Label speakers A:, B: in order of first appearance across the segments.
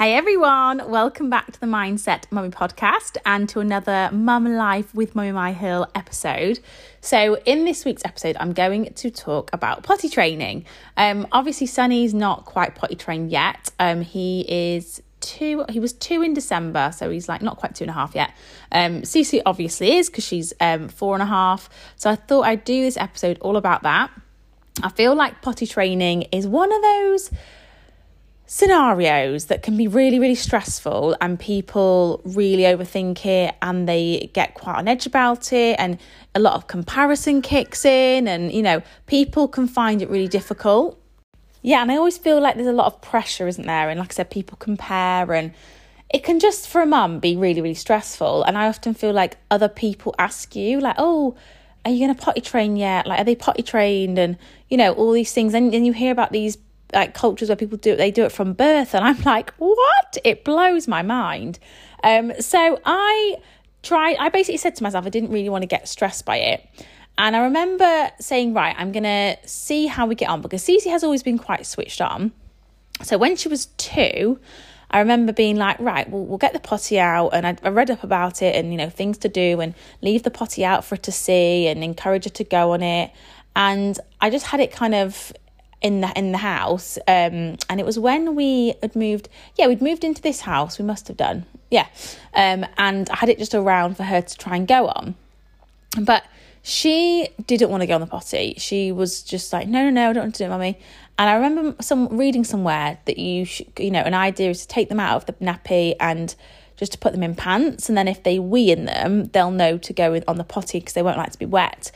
A: Hey everyone, welcome back to the Mindset Mummy podcast and to another Mum Life with Mummy My Hill episode. So, in this week's episode, I'm going to talk about potty training. Um, obviously, Sunny's not quite potty trained yet. Um, he is two, he was two in December, so he's like not quite two and a half yet. Um, Cece obviously is because she's um, four and a half. So, I thought I'd do this episode all about that. I feel like potty training is one of those scenarios that can be really, really stressful, and people really overthink it and they get quite on edge about it, and a lot of comparison kicks in, and you know, people can find it really difficult. Yeah, and I always feel like there's a lot of pressure, isn't there? And like I said, people compare, and it can just for a mum be really, really stressful. And I often feel like other people ask you, like, oh, are you going to potty train yet? Like, are they potty trained? And, you know, all these things. And, and you hear about these like cultures where people do it, they do it from birth, and I'm like, what? It blows my mind. Um, so I tried. I basically said to myself, I didn't really want to get stressed by it. And I remember saying, right, I'm going to see how we get on because Cece has always been quite switched on. So when she was two, I remember being like, right, well, we'll get the potty out. And I, I, read up about it and, you know, things to do and leave the potty out for her to see and encourage her to go on it. And I just had it kind of in the in the house um, and it was when we had moved yeah we'd moved into this house we must have done yeah um, and I had it just around for her to try and go on. But she didn't want to go on the potty. She was just like no no no I don't want to do it mummy. And I remember some reading somewhere that you should, you know an idea is to take them out of the nappy and just to put them in pants and then if they wee in them they'll know to go on the potty because they won't like to be wet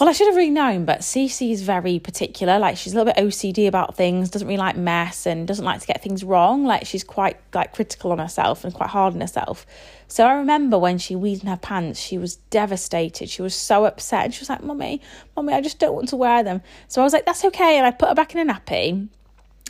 A: well, I should have really known, but Cece is very particular. Like she's a little bit OCD about things, doesn't really like mess, and doesn't like to get things wrong. Like she's quite like critical on herself and quite hard on herself. So I remember when she weed in her pants, she was devastated. She was so upset, and she was like, "Mummy, mummy, I just don't want to wear them." So I was like, "That's okay," and I put her back in a nappy.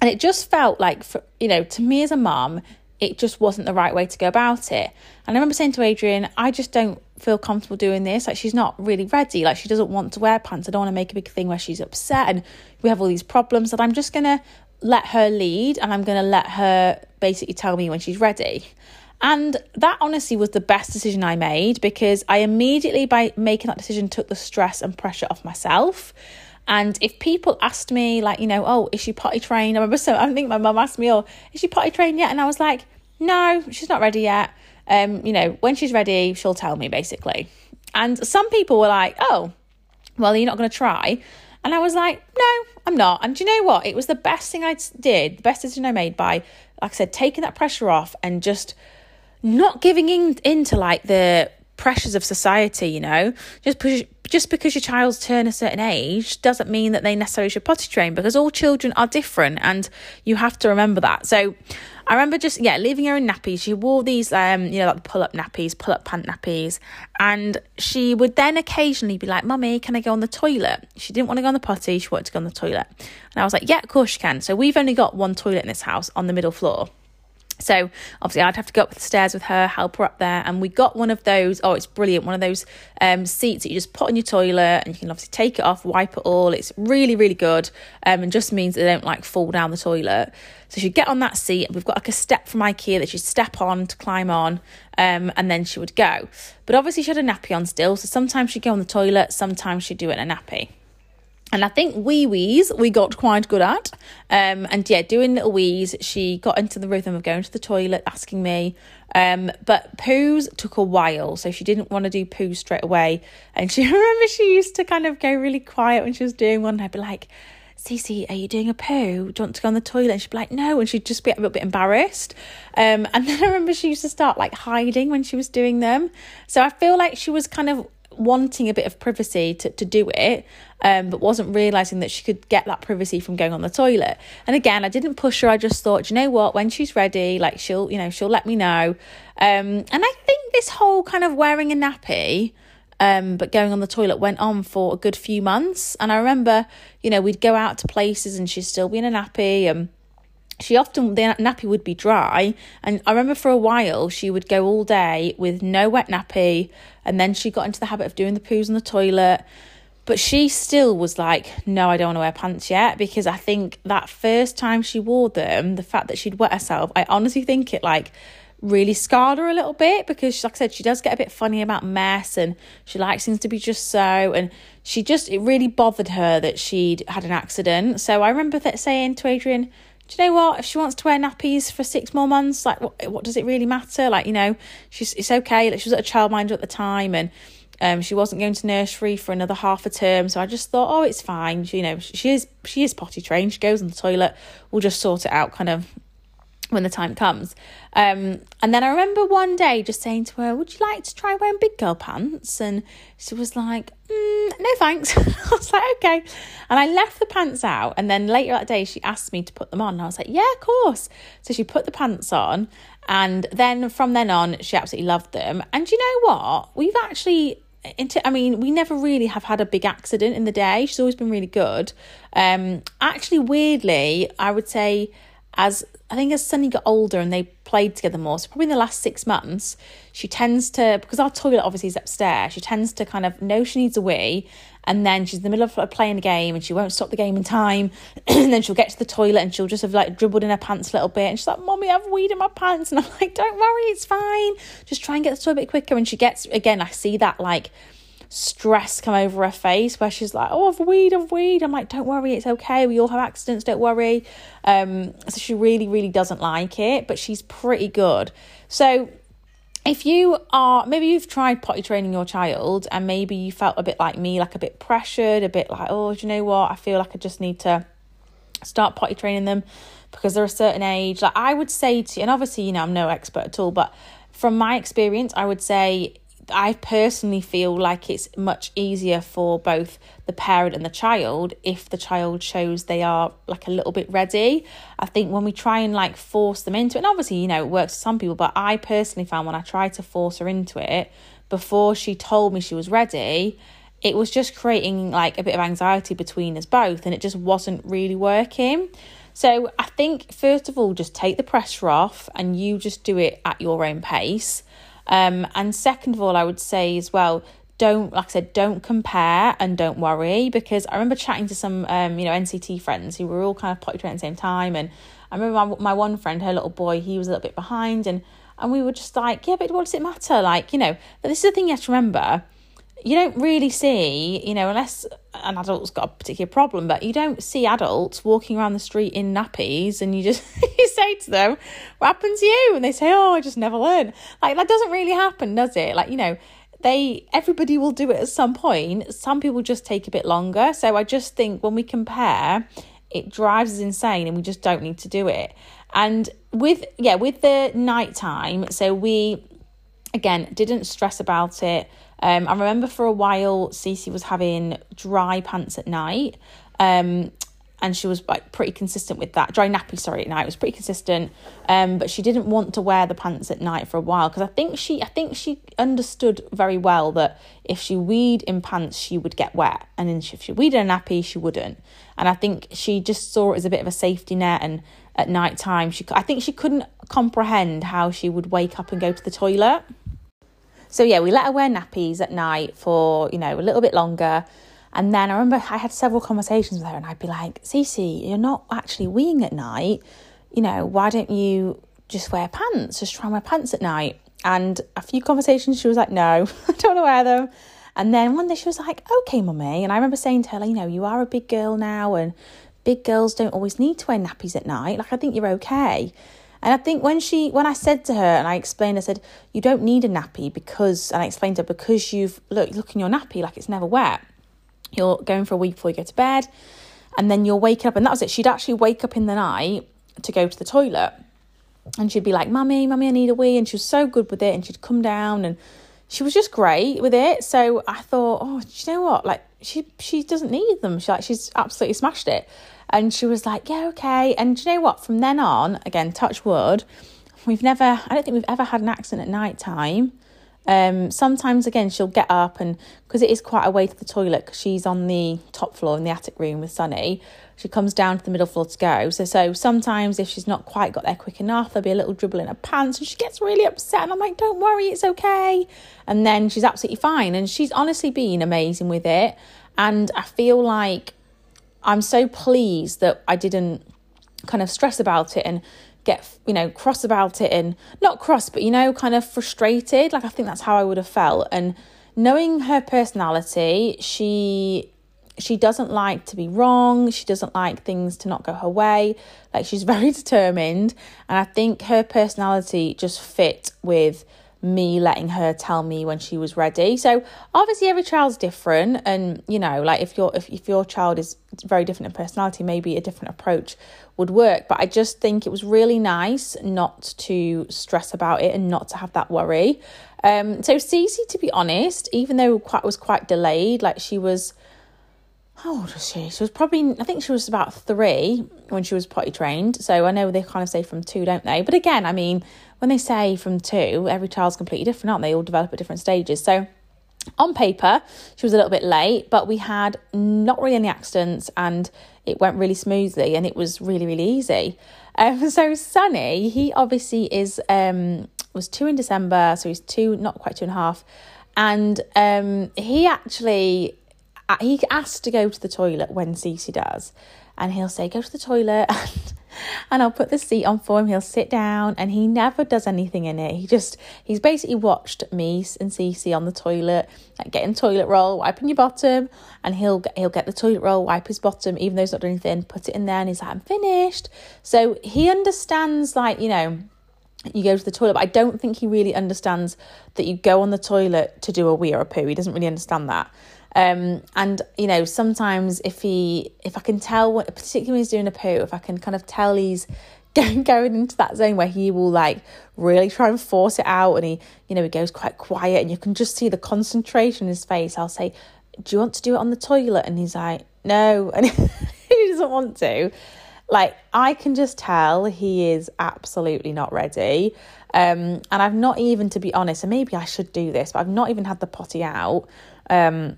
A: And it just felt like, for, you know, to me as a mum, it just wasn't the right way to go about it. And I remember saying to Adrian, I just don't feel comfortable doing this. Like she's not really ready. Like she doesn't want to wear pants. I don't want to make a big thing where she's upset and we have all these problems that I'm just gonna let her lead and I'm gonna let her basically tell me when she's ready. And that honestly was the best decision I made because I immediately, by making that decision, took the stress and pressure off myself. And if people asked me, like, you know, oh, is she potty trained? I remember so I think my mum asked me, oh, is she potty trained yet? And I was like, no, she's not ready yet. Um, you know, when she's ready, she'll tell me basically. And some people were like, oh, well, you're not going to try. And I was like, no, I'm not. And do you know what? It was the best thing I did, the best decision I made by, like I said, taking that pressure off and just not giving in into like the pressures of society, you know. Just push, just because your child's turn a certain age doesn't mean that they necessarily should potty train because all children are different and you have to remember that. So I remember just yeah, leaving her in nappies. She wore these um, you know, like pull up nappies, pull up pant nappies, and she would then occasionally be like, Mummy, can I go on the toilet? She didn't want to go on the potty, she wanted to go on the toilet. And I was like, Yeah, of course you can. So we've only got one toilet in this house on the middle floor. So obviously, I'd have to go up the stairs with her, help her up there, and we got one of those. Oh, it's brilliant! One of those um, seats that you just put on your toilet, and you can obviously take it off, wipe it all. It's really, really good, um, and just means they don't like fall down the toilet. So she'd get on that seat. We've got like a step from IKEA that she'd step on to climb on, um, and then she would go. But obviously, she had a nappy on still, so sometimes she'd go on the toilet, sometimes she'd do it in a nappy. And I think wee wees we got quite good at. Um, and yeah, doing little wees, she got into the rhythm of going to the toilet, asking me. Um, but poos took a while, so she didn't want to do poos straight away. And she remember she used to kind of go really quiet when she was doing one. I'd be like, Cece, are you doing a poo? Do you want to go on the toilet? And she'd be like, no. And she'd just be a little bit embarrassed. Um, and then I remember she used to start like hiding when she was doing them. So I feel like she was kind of wanting a bit of privacy to, to do it, um, but wasn't realizing that she could get that privacy from going on the toilet. And again, I didn't push her. I just thought, you know what, when she's ready, like she'll, you know, she'll let me know. Um, and I think this whole kind of wearing a nappy, um, but going on the toilet went on for a good few months. And I remember, you know, we'd go out to places and she'd still be in a nappy and she often the nappy would be dry and i remember for a while she would go all day with no wet nappy and then she got into the habit of doing the poos in the toilet But she still was like, no, I don't want to wear pants yet because I think that first time she wore them, the fact that she'd wet herself, I honestly think it like really scarred her a little bit because, like I said, she does get a bit funny about mess and she likes things to be just so. And she just, it really bothered her that she'd had an accident. So I remember that saying to Adrian, do you know what? If she wants to wear nappies for six more months, like what, what does it really matter? Like, you know, she's it's okay. Like she was at a childminder at the time and um, she wasn't going to nursery for another half a term, so I just thought, oh, it's fine. She, you know, she is she is potty trained. She goes on the toilet. We'll just sort it out, kind of when the time comes. Um, and then I remember one day just saying to her, Would you like to try wearing big girl pants? And she was like, mm, No thanks. I was like, Okay. And I left the pants out. And then later that day, she asked me to put them on. And I was like, Yeah, of course. So she put the pants on. And then from then on, she absolutely loved them. And you know what? We've actually into I mean, we never really have had a big accident in the day. She's always been really good. Um, actually, weirdly, I would say as I think as Sunny got older and they played together more, so probably in the last six months, she tends to because our toilet obviously is upstairs. She tends to kind of know she needs a wee, and then she's in the middle of playing a game and she won't stop the game in time, and then she'll get to the toilet and she'll just have like dribbled in her pants a little bit, and she's like, "Mommy, I've weed in my pants," and I'm like, "Don't worry, it's fine. Just try and get the toilet a bit quicker." And she gets again, I see that like stress come over her face where she's like, Oh, I've weed, I've weed. I'm like, Don't worry, it's okay. We all have accidents, don't worry. Um, so she really, really doesn't like it, but she's pretty good. So if you are maybe you've tried potty training your child and maybe you felt a bit like me, like a bit pressured, a bit like, oh, do you know what? I feel like I just need to start potty training them because they're a certain age. Like I would say to and obviously, you know, I'm no expert at all, but from my experience, I would say I personally feel like it's much easier for both the parent and the child if the child shows they are like a little bit ready. I think when we try and like force them into it, and obviously, you know, it works for some people, but I personally found when I tried to force her into it before she told me she was ready, it was just creating like a bit of anxiety between us both, and it just wasn't really working. So I think, first of all, just take the pressure off and you just do it at your own pace. Um, and second of all, I would say as well, don't like I said, don't compare and don't worry because I remember chatting to some um, you know NCT friends who were all kind of potty trained at the same time, and I remember my, my one friend, her little boy, he was a little bit behind, and and we were just like, yeah, but what does it matter? Like you know, this is the thing you have to remember you don't really see, you know, unless an adult's got a particular problem, but you don't see adults walking around the street in nappies and you just you say to them, What happened to you? And they say, Oh, I just never learned. Like that doesn't really happen, does it? Like, you know, they everybody will do it at some point. Some people just take a bit longer. So I just think when we compare, it drives us insane and we just don't need to do it. And with yeah, with the nighttime, so we again didn't stress about it um, I remember for a while, Cece was having dry pants at night. Um, and she was like pretty consistent with that. Dry nappy, sorry, at night it was pretty consistent. Um, but she didn't want to wear the pants at night for a while because I think she, I think she understood very well that if she weed in pants, she would get wet, and if she weed in a nappy, she wouldn't. And I think she just saw it as a bit of a safety net. And at night time, she, I think she couldn't comprehend how she would wake up and go to the toilet. So yeah, we let her wear nappies at night for, you know, a little bit longer. And then I remember I had several conversations with her and I'd be like, Cece, you're not actually weeing at night. You know, why don't you just wear pants? Just try and wear pants at night. And a few conversations, she was like, no, I don't want to wear them. And then one day she was like, okay, mummy. And I remember saying to her, you know, you are a big girl now and big girls don't always need to wear nappies at night. Like, I think you're okay. And I think when she, when I said to her and I explained, I said, you don't need a nappy because, and I explained to her, because you've, look, look in your nappy like it's never wet. You're going for a week before you go to bed and then you're waking up. And that was it. She'd actually wake up in the night to go to the toilet and she'd be like, Mummy, Mummy, I need a wee. And she was so good with it. And she'd come down and she was just great with it. So I thought, oh, you know what? Like she she doesn't need them. She like she's absolutely smashed it. And she was like, yeah, okay. And you know what? From then on, again, touch wood, we've never, I don't think we've ever had an accident at night time. Um, sometimes again she'll get up and because it is quite a way to the toilet because she's on the top floor in the attic room with Sunny. She comes down to the middle floor to go. So so sometimes if she's not quite got there quick enough, there'll be a little dribble in her pants and she gets really upset and I'm like, don't worry, it's okay. And then she's absolutely fine and she's honestly been amazing with it. And I feel like I'm so pleased that I didn't kind of stress about it and get you know cross about it and not cross but you know kind of frustrated. Like i think that's how i would have felt. And knowing her personality she she doesn't like to be wrong. She doesn't like things to not go her way. Like she's very determined. And i think her personality just fit with me letting her tell me when she was ready. So obviously every child's different and you know like if your if, if your child is very different in personality maybe a different approach would work but I just think it was really nice not to stress about it and not to have that worry. Um so Cece to be honest even though quite was quite delayed like she was how old was she? She was probably, I think she was about three when she was potty trained. So I know they kind of say from two, don't they? But again, I mean, when they say from two, every child's completely different, aren't they? All develop at different stages. So on paper, she was a little bit late, but we had not really any accidents and it went really smoothly and it was really, really easy. Um, so Sunny, he obviously is um was two in December, so he's two, not quite two and a half. And um he actually he asks to go to the toilet when Cece does, and he'll say, "Go to the toilet," and, and I'll put the seat on for him. He'll sit down, and he never does anything in it. He just he's basically watched me and Cece on the toilet, like getting toilet roll, wiping your bottom, and he'll he'll get the toilet roll, wipe his bottom, even though he's not doing anything, put it in there, and he's like, "I'm finished." So he understands, like you know you go to the toilet. But I don't think he really understands that you go on the toilet to do a wee or a poo. He doesn't really understand that. Um, and you know, sometimes if he, if I can tell, what, particularly when he's doing a poo, if I can kind of tell he's going into that zone where he will like really try and force it out, and he, you know, he goes quite quiet, and you can just see the concentration in his face. I'll say, "Do you want to do it on the toilet?" And he's like, "No," and he doesn't want to. Like I can just tell he is absolutely not ready. Um, and I've not even, to be honest, and maybe I should do this, but I've not even had the potty out. Um,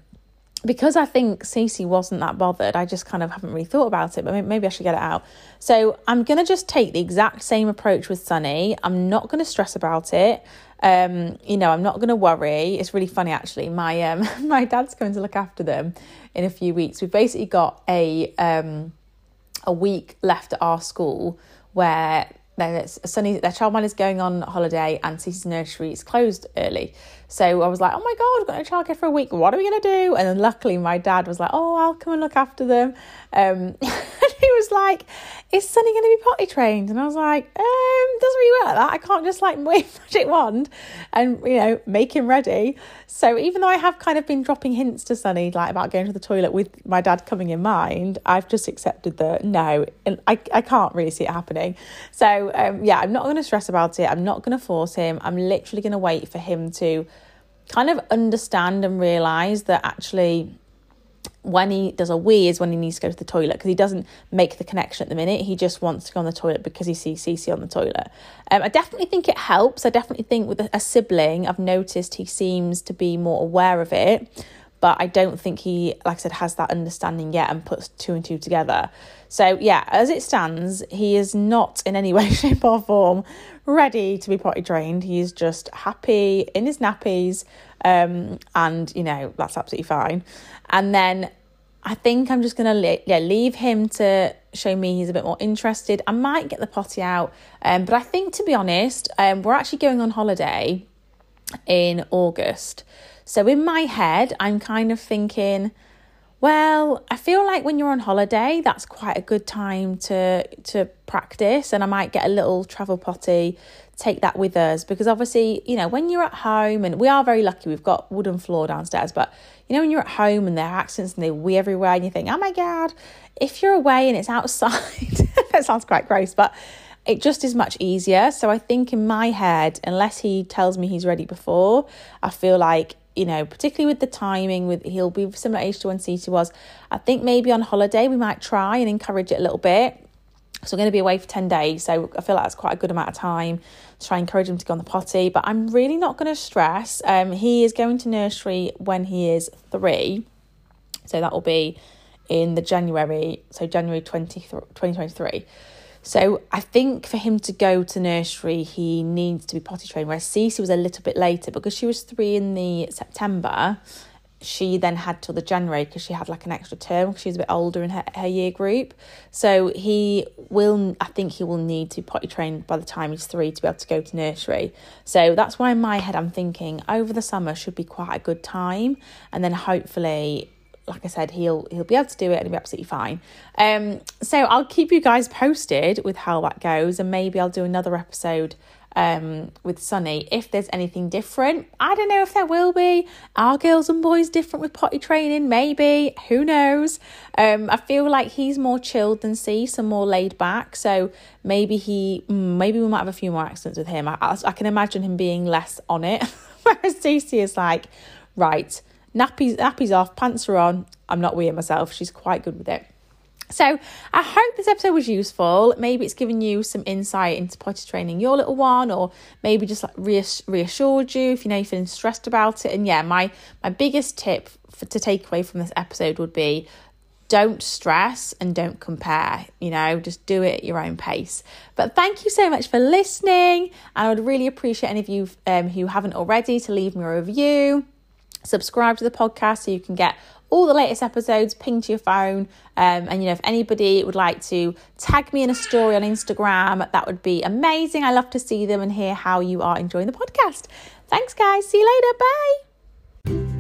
A: because I think Cece wasn't that bothered, I just kind of haven't really thought about it, but maybe I should get it out. So I'm going to just take the exact same approach with Sunny. I'm not going to stress about it. Um, you know, I'm not going to worry. It's really funny actually. My um, my dad's going to look after them in a few weeks. We've basically got a um, a week left at our school where Sunny, their childminder is going on holiday and Cece's nursery is closed early. So I was like, oh my God, I've got no childcare for a week. What are we going to do? And then luckily my dad was like, oh, I'll come and look after them. Um, he was like, is Sunny going to be potty trained? And I was like, um, doesn't really work like that. I can't just like wave magic wand and, you know, make him ready. So even though I have kind of been dropping hints to Sunny, like about going to the toilet with my dad coming in mind, I've just accepted that no, I, I can't really see it happening. So um, yeah, I'm not going to stress about it. I'm not going to force him. I'm literally going to wait for him to kind of understand and realize that actually when he does a wee is when he needs to go to the toilet because he doesn't make the connection at the minute. He just wants to go on the toilet because he sees Cece on the toilet. Um, I definitely think it helps. I definitely think with a, a sibling, I've noticed he seems to be more aware of it but I don't think he, like I said, has that understanding yet and puts two and two together. So, yeah, as it stands, he is not in any way, shape, or form ready to be potty trained. He's just happy in his nappies, um, and you know, that's absolutely fine. And then I think I'm just gonna yeah leave him to show me he's a bit more interested. I might get the potty out, um, but I think to be honest, um, we're actually going on holiday in August. So in my head, I'm kind of thinking, well, I feel like when you're on holiday, that's quite a good time to to practice and I might get a little travel potty, take that with us because obviously, you know, when you're at home and we are very lucky we've got wooden floor downstairs, but you know when you're at home and there are accidents and they wee everywhere and you think, "Oh my god, if you're away and it's outside." that sounds quite gross, but it just is much easier. So I think in my head, unless he tells me he's ready before, I feel like you know, particularly with the timing, with he'll be similar age to when Cece was. I think maybe on holiday we might try and encourage it a little bit. So I'm going to be away for 10 days. So I feel like that's quite a good amount of time to try and encourage him to go on the potty. But I'm really not going to stress. Um, he is going to nursery when he is three. So that will be in the January, so January 20, 2023. So I think for him to go to nursery, he needs to be potty trained. Whereas Cece was a little bit later because she was three in the September she then had till the January because she had like an extra term because was a bit older in her, her year group. So he will, I think he will need to potty train by the time he's three to be able to go to nursery. So that's why in my head I'm thinking over the summer should be quite a good time, and then hopefully. Like I said, he'll he'll be able to do it and he'll be absolutely fine. Um, so I'll keep you guys posted with how that goes, and maybe I'll do another episode um, with Sunny if there's anything different. I don't know if there will be. Are girls and boys different with potty training? Maybe. Who knows? Um, I feel like he's more chilled than Cece more laid back. So maybe he, maybe we might have a few more accidents with him. I, I, I can imagine him being less on it. Whereas Stacey is like, right, nappies, nappies off, pants are on. I'm not weeing myself. She's quite good with it. So I hope this episode was useful. Maybe it's given you some insight into potty training your little one, or maybe just like reassured you if you know you're feeling stressed about it. And yeah, my my biggest tip for, to take away from this episode would be don't stress and don't compare you know just do it at your own pace but thank you so much for listening and i would really appreciate any of you um, who haven't already to leave me a review subscribe to the podcast so you can get all the latest episodes pinged to your phone. Um, and, you know, if anybody would like to tag me in a story on Instagram, that would be amazing. I love to see them and hear how you are enjoying the podcast. Thanks, guys. See you later. Bye.